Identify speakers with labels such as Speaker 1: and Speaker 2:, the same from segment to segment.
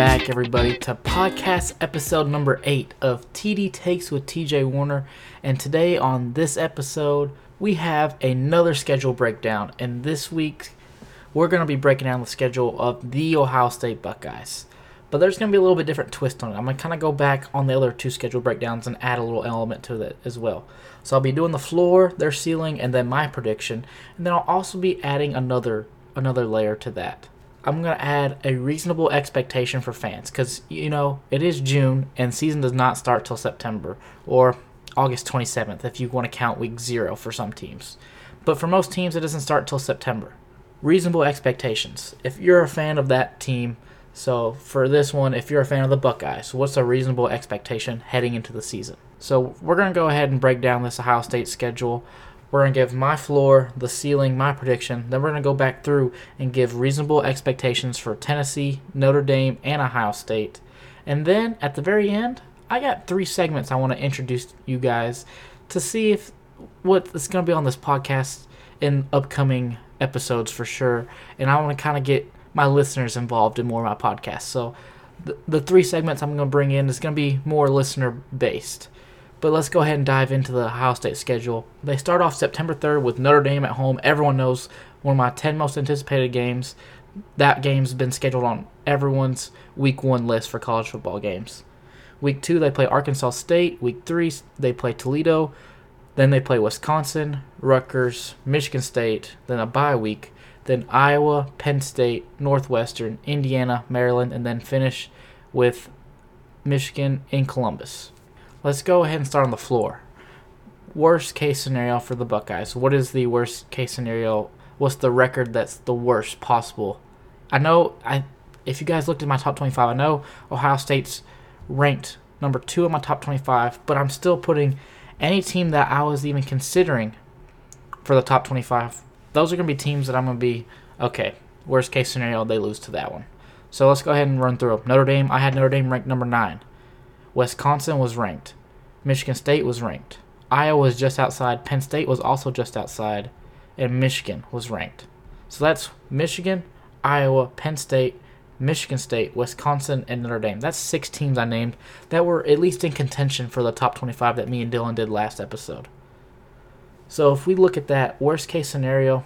Speaker 1: Back, everybody, to podcast episode number eight of TD Takes with TJ Warner. And today, on this episode, we have another schedule breakdown. And this week, we're going to be breaking down the schedule of the Ohio State Buckeyes. But there's going to be a little bit different twist on it. I'm going to kind of go back on the other two schedule breakdowns and add a little element to it as well. So I'll be doing the floor, their ceiling, and then my prediction. And then I'll also be adding another another layer to that. I'm going to add a reasonable expectation for fans because, you know, it is June and season does not start till September or August 27th if you want to count week zero for some teams. But for most teams, it doesn't start till September. Reasonable expectations. If you're a fan of that team, so for this one, if you're a fan of the Buckeyes, what's a reasonable expectation heading into the season? So we're going to go ahead and break down this Ohio State schedule. We're going to give my floor, the ceiling, my prediction. Then we're going to go back through and give reasonable expectations for Tennessee, Notre Dame, and Ohio State. And then at the very end, I got three segments I want to introduce you guys to see if what's going to be on this podcast in upcoming episodes for sure. And I want to kind of get my listeners involved in more of my podcast. So the, the three segments I'm going to bring in is going to be more listener based. But let's go ahead and dive into the Ohio State schedule. They start off September 3rd with Notre Dame at home. Everyone knows one of my 10 most anticipated games. That game's been scheduled on everyone's week one list for college football games. Week two, they play Arkansas State. Week three, they play Toledo. Then they play Wisconsin, Rutgers, Michigan State. Then a bye week. Then Iowa, Penn State, Northwestern, Indiana, Maryland, and then finish with Michigan in Columbus. Let's go ahead and start on the floor. Worst case scenario for the Buckeyes. What is the worst case scenario? What's the record that's the worst possible? I know I if you guys looked at my top 25, I know Ohio State's ranked number 2 in my top 25, but I'm still putting any team that I was even considering for the top 25. Those are going to be teams that I'm going to be okay, worst case scenario they lose to that one. So let's go ahead and run through them. Notre Dame, I had Notre Dame ranked number 9. Wisconsin was ranked. Michigan State was ranked. Iowa was just outside. Penn State was also just outside. And Michigan was ranked. So that's Michigan, Iowa, Penn State, Michigan State, Wisconsin, and Notre Dame. That's six teams I named that were at least in contention for the top 25 that me and Dylan did last episode. So if we look at that worst case scenario,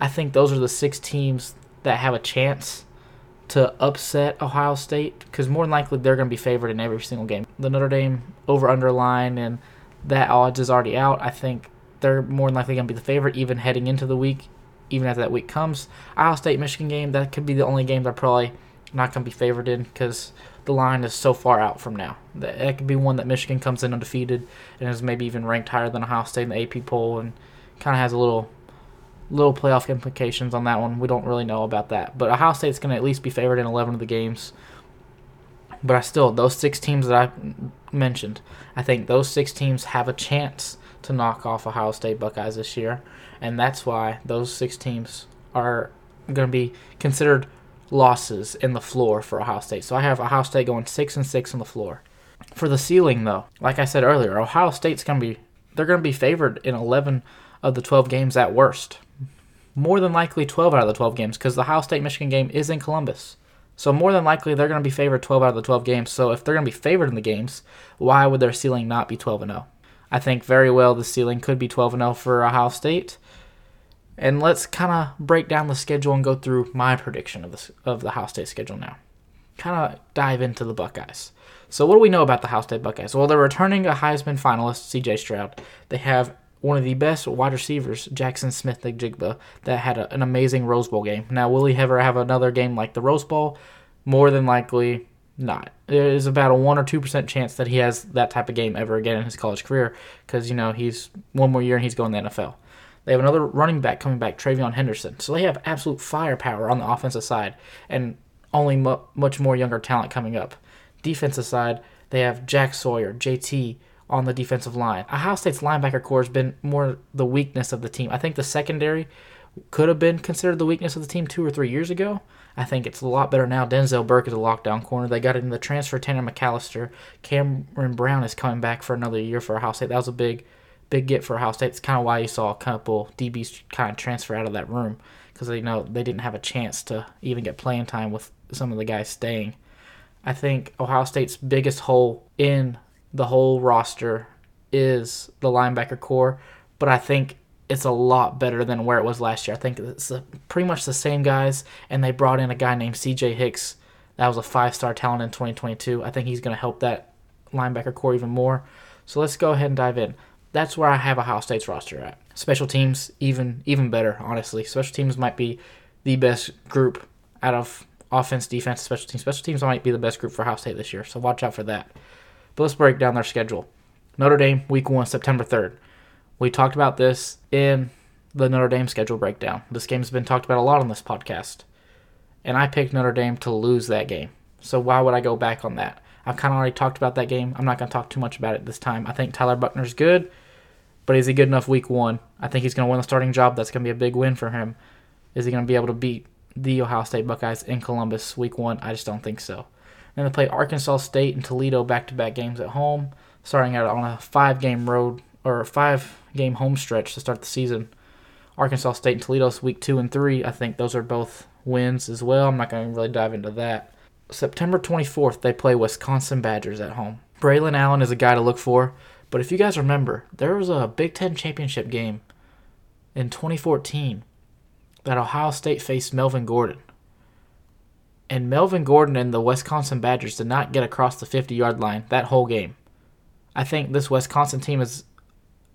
Speaker 1: I think those are the six teams that have a chance to upset Ohio State because more than likely they're going to be favored in every single game. The Notre Dame over underline and that odds is already out. I think they're more than likely going to be the favorite even heading into the week, even after that week comes. Ohio State Michigan game that could be the only game they're probably not going to be favored in because the line is so far out from now. That could be one that Michigan comes in undefeated and is maybe even ranked higher than Ohio State in the AP poll and kind of has a little little playoff implications on that one. We don't really know about that. But Ohio State's going to at least be favored in 11 of the games. But I still, those six teams that I mentioned, I think those six teams have a chance to knock off Ohio State Buckeyes this year. And that's why those six teams are going to be considered losses in the floor for Ohio State. So I have Ohio State going 6 and 6 on the floor. For the ceiling, though, like I said earlier, Ohio State's going to be, they're going to be favored in 11 of the 12 games at worst more than likely 12 out of the 12 games because the Ohio State Michigan game is in Columbus. So more than likely they're going to be favored 12 out of the 12 games. So if they're going to be favored in the games, why would their ceiling not be 12 and 0? I think very well the ceiling could be 12 and 0 for Ohio State. And let's kind of break down the schedule and go through my prediction of the of the Ohio State schedule now. Kind of dive into the Buckeyes. So what do we know about the Ohio State Buckeyes? Well, they're returning a Heisman finalist, C.J. Stroud. They have one of the best wide receivers, Jackson Smith-Njigba, that had a, an amazing Rose Bowl game. Now, will he ever have another game like the Rose Bowl? More than likely, not. There is about a one or two percent chance that he has that type of game ever again in his college career, because you know he's one more year and he's going to the NFL. They have another running back coming back, TreVeyon Henderson. So they have absolute firepower on the offensive side, and only mu- much more younger talent coming up. Defensive side, they have Jack Sawyer, JT, on the defensive line. Ohio State's linebacker core has been more the weakness of the team. I think the secondary could have been considered the weakness of the team two or three years ago. I think it's a lot better now. Denzel Burke is a lockdown corner. They got in the transfer Tanner McCalister. Cameron Brown is coming back for another year for Ohio State. That was a big, big get for Ohio State. It's kind of why you saw a couple DBs kind of transfer out of that room because they know they didn't have a chance to even get playing time with some of the guys staying. I think Ohio State's biggest hole in the whole roster is the linebacker core, but I think it's a lot better than where it was last year. I think it's pretty much the same guys, and they brought in a guy named C.J. Hicks. That was a five-star talent in 2022. I think he's going to help that linebacker core even more. So let's go ahead and dive in. That's where I have Ohio State's roster at. Special teams, even even better, honestly. Special teams might be the best group out of offense, defense, special teams. Special teams might be the best group for Ohio State this year, so watch out for that. But let's break down their schedule. Notre Dame, week one, September 3rd. We talked about this in the Notre Dame schedule breakdown. This game's been talked about a lot on this podcast. And I picked Notre Dame to lose that game. So why would I go back on that? I've kind of already talked about that game. I'm not going to talk too much about it this time. I think Tyler Buchner's good, but is he good enough week one? I think he's going to win the starting job. That's going to be a big win for him. Is he going to be able to beat the Ohio State Buckeyes in Columbus week one? I just don't think so. Then they play Arkansas State and Toledo back to back games at home, starting out on a five game road or five game home stretch to start the season. Arkansas State and Toledo's week two and three. I think those are both wins as well. I'm not going to really dive into that. September 24th, they play Wisconsin Badgers at home. Braylon Allen is a guy to look for, but if you guys remember, there was a Big Ten championship game in 2014 that Ohio State faced Melvin Gordon. And Melvin Gordon and the Wisconsin Badgers did not get across the 50 yard line that whole game. I think this Wisconsin team is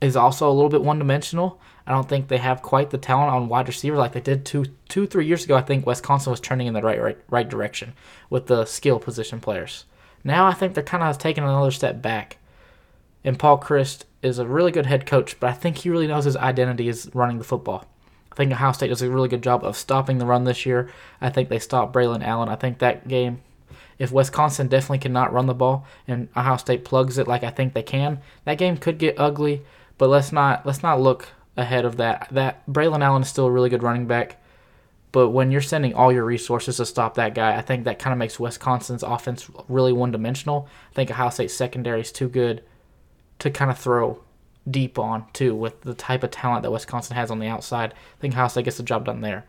Speaker 1: is also a little bit one dimensional. I don't think they have quite the talent on wide receiver like they did two, two, three years ago. I think Wisconsin was turning in the right, right, right direction with the skill position players. Now I think they're kind of taking another step back. And Paul Chryst is a really good head coach, but I think he really knows his identity is running the football. I think Ohio State does a really good job of stopping the run this year. I think they stopped Braylon Allen. I think that game, if Wisconsin definitely cannot run the ball and Ohio State plugs it like I think they can, that game could get ugly. But let's not let's not look ahead of that. That Braylon Allen is still a really good running back. But when you're sending all your resources to stop that guy, I think that kind of makes Wisconsin's offense really one dimensional. I think Ohio State's secondary is too good to kind of throw deep on, too, with the type of talent that Wisconsin has on the outside. I think Ohio State gets the job done there.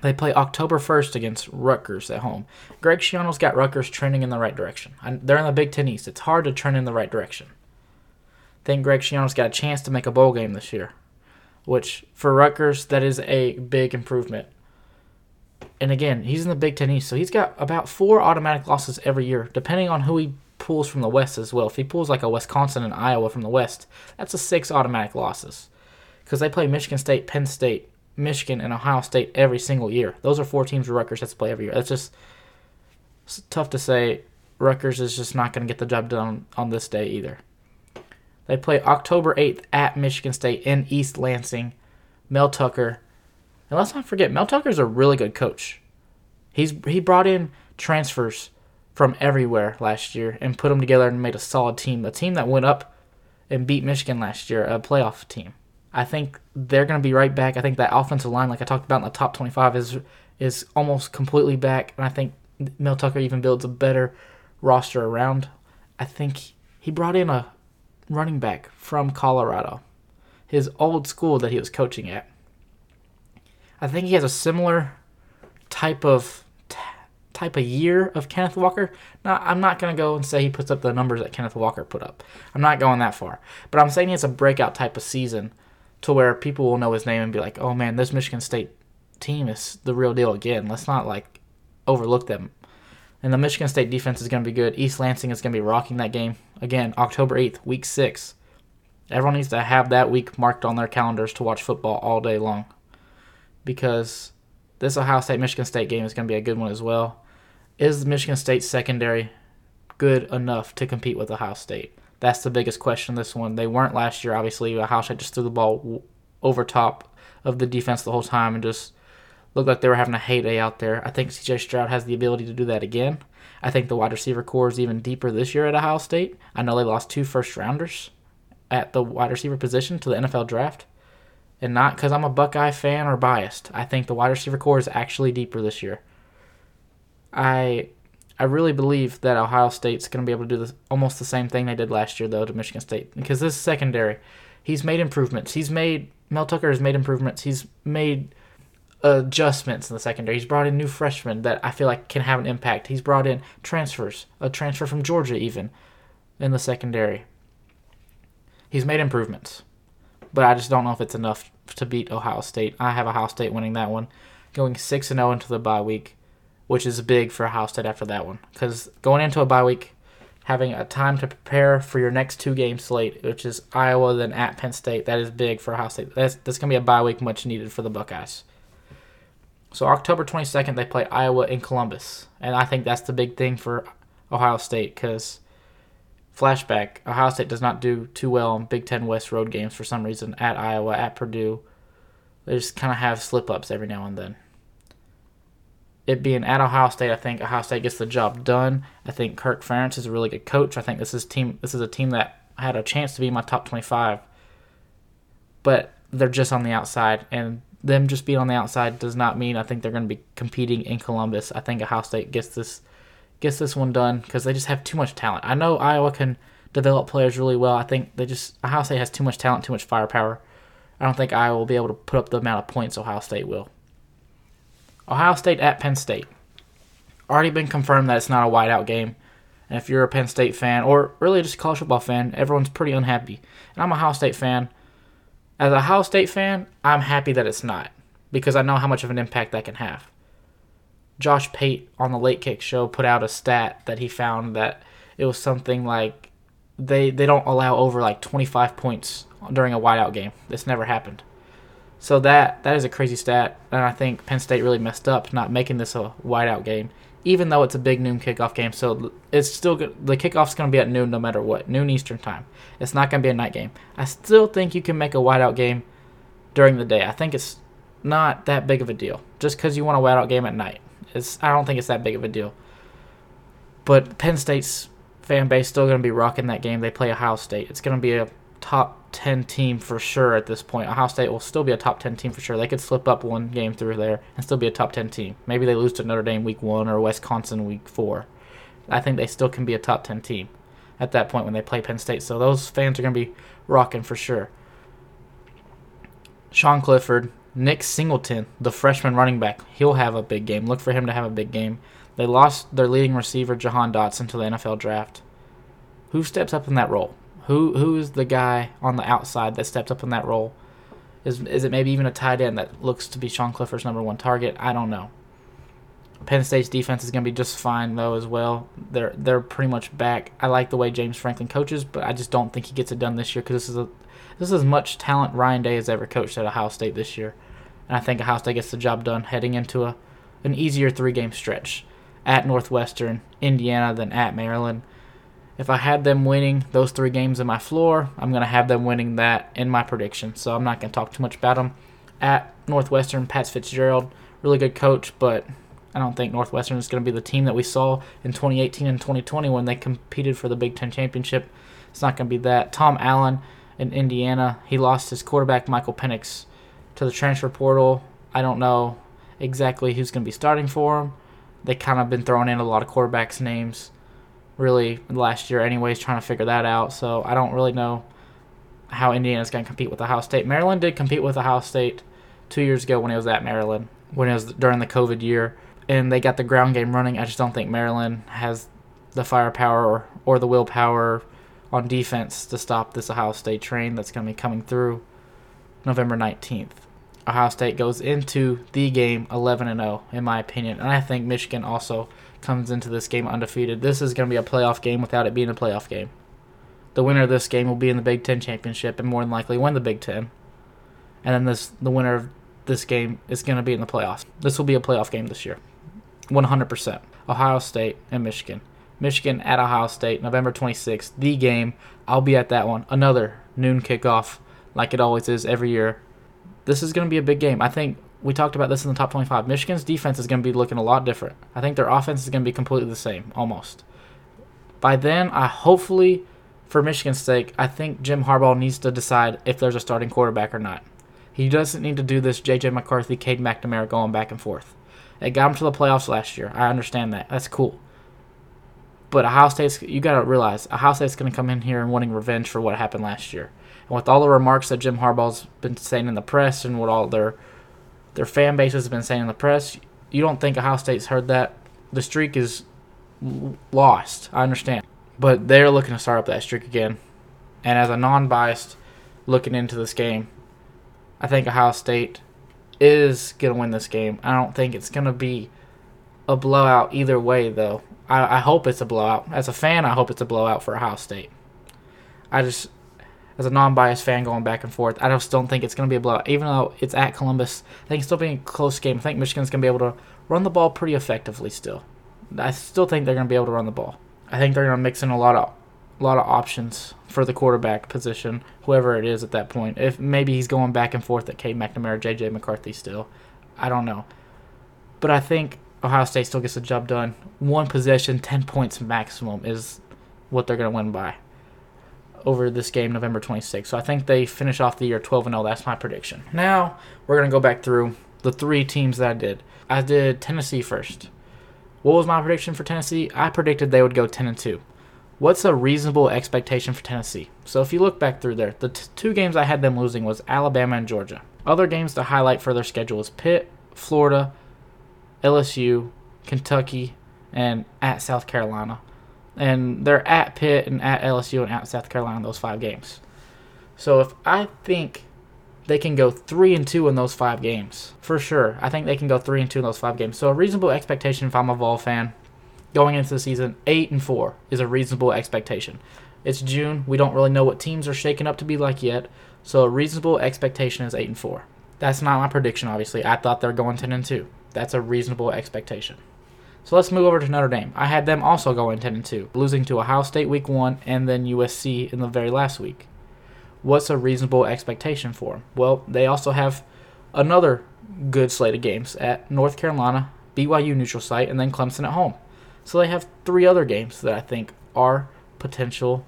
Speaker 1: They play October 1st against Rutgers at home. Greg Schiano's got Rutgers trending in the right direction. They're in the Big Ten East. It's hard to trend in the right direction think Greg Schiano's got a chance to make a bowl game this year, which for Rutgers that is a big improvement. And again, he's in the Big Ten East, so he's got about four automatic losses every year, depending on who he pulls from the West as well. If he pulls like a Wisconsin and Iowa from the West, that's a six automatic losses, because they play Michigan State, Penn State, Michigan, and Ohio State every single year. Those are four teams Rutgers has to play every year. That's just tough to say. Rutgers is just not going to get the job done on this day either. They play October 8th at Michigan State in East Lansing. Mel Tucker. And let's not forget, Mel Tucker's a really good coach. He's he brought in transfers from everywhere last year and put them together and made a solid team. A team that went up and beat Michigan last year, a playoff team. I think they're going to be right back. I think that offensive line, like I talked about in the top 25, is is almost completely back. And I think Mel Tucker even builds a better roster around. I think he brought in a running back from Colorado, his old school that he was coaching at. I think he has a similar type of type of year of Kenneth Walker. Now, I'm not going to go and say he puts up the numbers that Kenneth Walker put up. I'm not going that far. But I'm saying has a breakout type of season to where people will know his name and be like, "Oh man, this Michigan State team is the real deal again. Let's not like overlook them." And the Michigan State defense is going to be good. East Lansing is going to be rocking that game. Again, October 8th, week 6. Everyone needs to have that week marked on their calendars to watch football all day long. Because this Ohio State Michigan State game is going to be a good one as well. Is Michigan State secondary good enough to compete with Ohio State? That's the biggest question this one. They weren't last year, obviously. Ohio State just threw the ball over top of the defense the whole time and just looked like they were having a heyday out there. I think CJ Stroud has the ability to do that again. I think the wide receiver core is even deeper this year at Ohio State. I know they lost two first rounders at the wide receiver position to the NFL draft. And not because I'm a Buckeye fan or biased. I think the wide receiver core is actually deeper this year. I I really believe that Ohio State's going to be able to do this, almost the same thing they did last year, though, to Michigan State. Because this secondary, he's made improvements. He's made, Mel Tucker has made improvements. He's made adjustments in the secondary. He's brought in new freshmen that I feel like can have an impact. He's brought in transfers, a transfer from Georgia even in the secondary. He's made improvements, but I just don't know if it's enough to beat Ohio State. I have Ohio State winning that one, going 6 and 0 into the bye week, which is big for Ohio State after that one. Because going into a bye week, having a time to prepare for your next two game slate, which is Iowa, then at Penn State, that is big for Ohio State. That's, that's going to be a bye week much needed for the Buckeyes. So October 22nd, they play Iowa in Columbus. And I think that's the big thing for Ohio State because flashback, Ohio State does not do too well in Big Ten West road games for some reason at Iowa, at Purdue. They just kind of have slip ups every now and then. It being at Ohio State, I think Ohio State gets the job done. I think Kirk Ferentz is a really good coach. I think this is team. This is a team that had a chance to be my top twenty-five, but they're just on the outside, and them just being on the outside does not mean I think they're going to be competing in Columbus. I think Ohio State gets this gets this one done because they just have too much talent. I know Iowa can develop players really well. I think they just Ohio State has too much talent, too much firepower. I don't think Iowa will be able to put up the amount of points Ohio State will. Ohio State at Penn State. Already been confirmed that it's not a whiteout game. And if you're a Penn State fan, or really just a college football fan, everyone's pretty unhappy. And I'm a Ohio State fan. As a Ohio State fan, I'm happy that it's not because I know how much of an impact that can have. Josh Pate on the Late Kick Show put out a stat that he found that it was something like they they don't allow over like 25 points during a whiteout game. This never happened. So that that is a crazy stat, and I think Penn State really messed up not making this a whiteout game, even though it's a big noon kickoff game. So it's still. The kickoff's going to be at noon no matter what, noon Eastern time. It's not going to be a night game. I still think you can make a whiteout game during the day. I think it's not that big of a deal. Just because you want a whiteout game at night, it's I don't think it's that big of a deal. But Penn State's fan base still going to be rocking that game. They play Ohio State. It's going to be a top 10 team for sure at this point. Ohio State will still be a top 10 team for sure. They could slip up one game through there and still be a top 10 team. Maybe they lose to Notre Dame week one or Wisconsin week four. I think they still can be a top 10 team at that point when they play Penn State. So those fans are going to be rocking for sure. Sean Clifford, Nick Singleton, the freshman running back, he'll have a big game. Look for him to have a big game. They lost their leading receiver, Jahan Dotson, to the NFL draft. Who steps up in that role? Who who is the guy on the outside that stepped up in that role? Is is it maybe even a tight end that looks to be Sean Clifford's number one target? I don't know. Penn State's defense is going to be just fine though as well. They're they're pretty much back. I like the way James Franklin coaches, but I just don't think he gets it done this year because this is a this is as much talent Ryan Day has ever coached at Ohio State this year, and I think Ohio State gets the job done heading into a an easier three game stretch at Northwestern, Indiana, then at Maryland. If I had them winning those three games in my floor, I'm going to have them winning that in my prediction. So I'm not going to talk too much about them. At Northwestern, Pat Fitzgerald, really good coach, but I don't think Northwestern is going to be the team that we saw in 2018 and 2020 when they competed for the Big Ten championship. It's not going to be that. Tom Allen in Indiana, he lost his quarterback, Michael Penix, to the transfer portal. I don't know exactly who's going to be starting for him. They kind of been throwing in a lot of quarterbacks' names really last year, anyways, trying to figure that out. So I don't really know how Indiana's going to compete with Ohio State. Maryland did compete with Ohio State two years ago when it was at Maryland, when it was during the COVID year, and they got the ground game running. I just don't think Maryland has the firepower or, or the willpower on defense to stop this Ohio State train that's going to be coming through November 19th. Ohio State goes into the game 11 and 0 in my opinion, and I think Michigan also comes into this game undefeated. This is going to be a playoff game without it being a playoff game. The winner of this game will be in the Big Ten championship and more than likely win the Big Ten. And then this the winner of this game is going to be in the playoffs. This will be a playoff game this year, 100%. Ohio State and Michigan. Michigan at Ohio State, November 26th. The game. I'll be at that one. Another noon kickoff, like it always is every year. This is going to be a big game. I think we talked about this in the top 25. Michigan's defense is going to be looking a lot different. I think their offense is going to be completely the same, almost. By then, I hopefully, for Michigan's sake, I think Jim Harbaugh needs to decide if there's a starting quarterback or not. He doesn't need to do this J.J. McCarthy, Cade McNamara going back and forth. It got him to the playoffs last year. I understand that. That's cool. But Ohio State's, you got to realize, Ohio State's going to come in here and wanting revenge for what happened last year. And with all the remarks that Jim Harbaugh's been saying in the press and what all their Their fan base has been saying in the press. You don't think Ohio State's heard that? The streak is lost. I understand. But they're looking to start up that streak again. And as a non biased looking into this game, I think Ohio State is going to win this game. I don't think it's going to be a blowout either way, though. I, I hope it's a blowout. As a fan, I hope it's a blowout for Ohio State. I just, as a non-biased fan going back and forth, I just don't think it's going to be a blowout. Even though it's at Columbus, I think it's still being a close game. I think Michigan's going to be able to run the ball pretty effectively still. I still think they're going to be able to run the ball. I think they're going to mix in a lot of a lot of options for the quarterback position, whoever it is at that point. If maybe he's going back and forth at Cade McNamara, JJ McCarthy still, I don't know. But I think Ohio State still gets the job done. One possession, ten points maximum is what they're going to win by over this game November 26th. So I think they finish off the year 12 and 0. That's my prediction. Now we're going to go back through the three teams that I did. I did Tennessee first. What was my prediction for Tennessee? I predicted they would go 10 and 2. What's a reasonable expectation for Tennessee? So if you look back through there, the t- two games I had them losing was Alabama and Georgia. Other games to highlight for their schedule is Pitt, Florida, LSU, Kentucky, and at South Carolina. And they're at Pitt and at LSU and at South Carolina in those five games. So if I think they can go three and two in those five games for sure. I think they can go three and two in those five games. So a reasonable expectation if I'm a Vol fan going into the season, eight and four is a reasonable expectation. It's June. We don't really know what teams are shaking up to be like yet. So a reasonable expectation is eight and four. That's not my prediction, obviously. I thought they're going ten and two. That's a reasonable expectation. So let's move over to Notre Dame. I had them also going ten and two, losing to Ohio State week one and then USC in the very last week what's a reasonable expectation for them? Well, they also have another good slate of games at North Carolina, BYU neutral site, and then Clemson at home. So they have three other games that I think are potential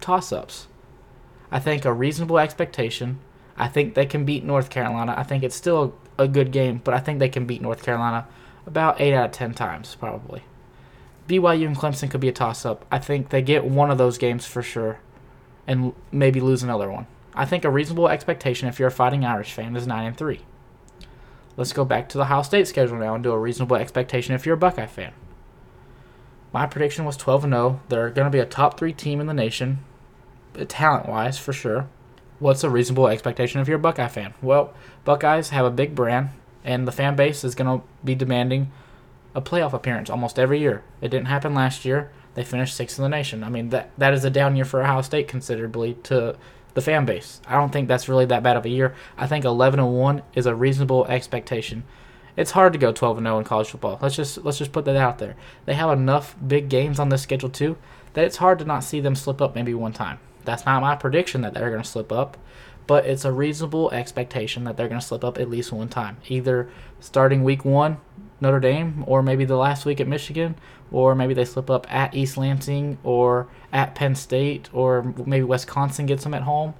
Speaker 1: toss ups. I think a reasonable expectation. I think they can beat North Carolina. I think it's still a good game, but I think they can beat North Carolina about 8 out of 10 times, probably. BYU and Clemson could be a toss up. I think they get one of those games for sure and maybe lose another one. I think a reasonable expectation if you're a Fighting Irish fan is 9 and 3. Let's go back to the Ohio State schedule now and do a reasonable expectation if you're a Buckeye fan. My prediction was 12 and 0. They're going to be a top 3 team in the nation, uh, talent-wise for sure. What's a reasonable expectation if you're a Buckeye fan? Well, Buckeyes have a big brand and the fan base is going to be demanding a playoff appearance almost every year. It didn't happen last year. They finished sixth in the nation. I mean that that is a down year for Ohio State considerably to the fan base. I don't think that's really that bad of a year. I think 11 and 1 is a reasonable expectation. It's hard to go 12 and 0 in college football. Let's just let's just put that out there. They have enough big games on this schedule too that it's hard to not see them slip up maybe one time. That's not my prediction that they're going to slip up, but it's a reasonable expectation that they're going to slip up at least one time. Either starting week 1 Notre Dame, or maybe the last week at Michigan, or maybe they slip up at East Lansing or at Penn State, or maybe Wisconsin gets them at home.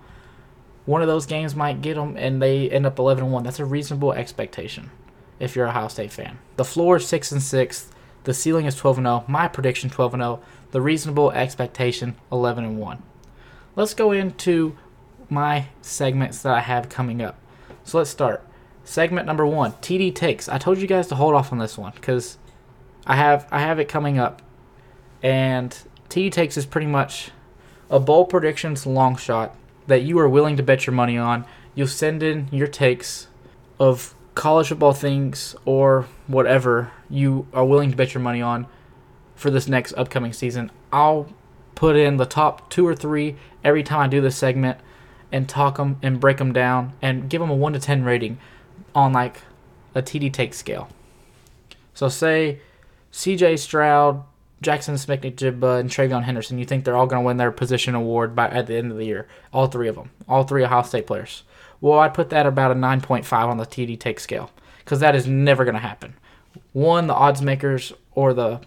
Speaker 1: One of those games might get them, and they end up 11 1. That's a reasonable expectation if you're a Ohio State fan. The floor is 6 and 6. The ceiling is 12 and 0. My prediction 12 and 0. The reasonable expectation 11 and 1. Let's go into my segments that I have coming up. So let's start. Segment number one, TD takes. I told you guys to hold off on this one because I have I have it coming up, and TD takes is pretty much a bold predictions long shot that you are willing to bet your money on. You'll send in your takes of college football things or whatever you are willing to bet your money on for this next upcoming season. I'll put in the top two or three every time I do this segment and talk them and break them down and give them a 1 to 10 rating on like a TD take scale. So say CJ Stroud, Jackson Smith-Njigba, and TreVeyon Henderson, you think they're all going to win their position award by at the end of the year. All three of them. All three Ohio State players. Well, I'd put that about a 9.5 on the TD take scale because that is never going to happen. One, the odds makers or the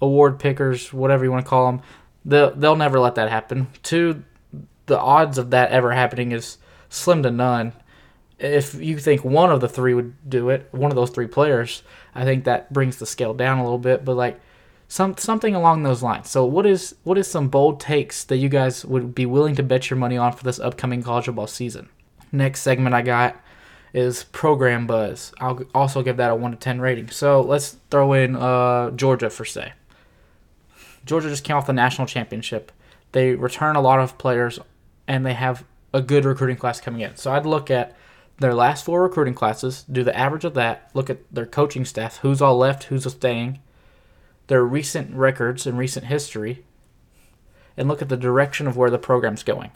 Speaker 1: award pickers, whatever you want to call them, they'll, they'll never let that happen. Two, the odds of that ever happening is slim to none if you think one of the three would do it, one of those three players, I think that brings the scale down a little bit. But like some something along those lines. So what is what is some bold takes that you guys would be willing to bet your money on for this upcoming college football season? Next segment I got is program buzz. I'll also give that a 1 to 10 rating. So let's throw in uh, Georgia for say. Georgia just came off the national championship. They return a lot of players and they have a good recruiting class coming in. So I'd look at their last four recruiting classes, do the average of that, look at their coaching staff, who's all left, who's staying, their recent records and recent history, and look at the direction of where the program's going.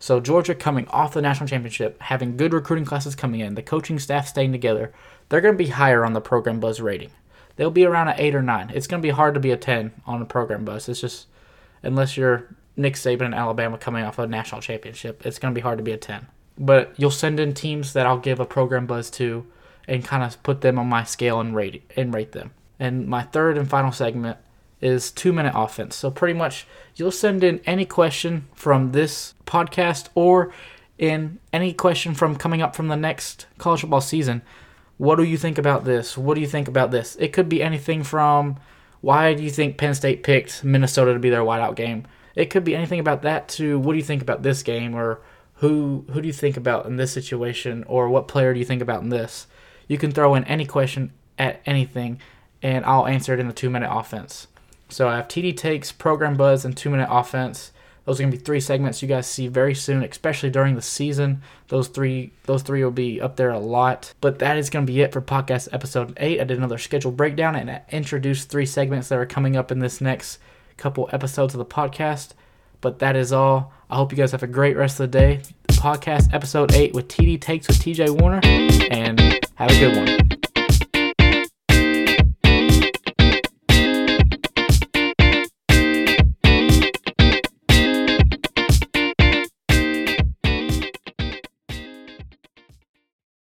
Speaker 1: So Georgia coming off the national championship, having good recruiting classes coming in, the coaching staff staying together, they're going to be higher on the program buzz rating. They'll be around an 8 or 9. It's going to be hard to be a 10 on a program buzz. It's just unless you're Nick Saban and Alabama coming off a national championship, it's going to be hard to be a 10. But you'll send in teams that I'll give a program buzz to and kind of put them on my scale and rate and rate them. And my third and final segment is two minute offense. So pretty much you'll send in any question from this podcast or in any question from coming up from the next college football season. What do you think about this? What do you think about this? It could be anything from why do you think Penn State picked Minnesota to be their whiteout game? It could be anything about that to what do you think about this game or who who do you think about in this situation or what player do you think about in this? You can throw in any question at anything and I'll answer it in the 2 minute offense. So I have TD takes, program buzz, and two minute offense. Those are gonna be three segments you guys see very soon, especially during the season. Those three, those three will be up there a lot. But that is gonna be it for podcast episode eight. I did another schedule breakdown and I introduced three segments that are coming up in this next couple episodes of the podcast. But that is all. I hope you guys have a great rest of the day. Podcast episode eight with TD takes with TJ Warner, and have a good one.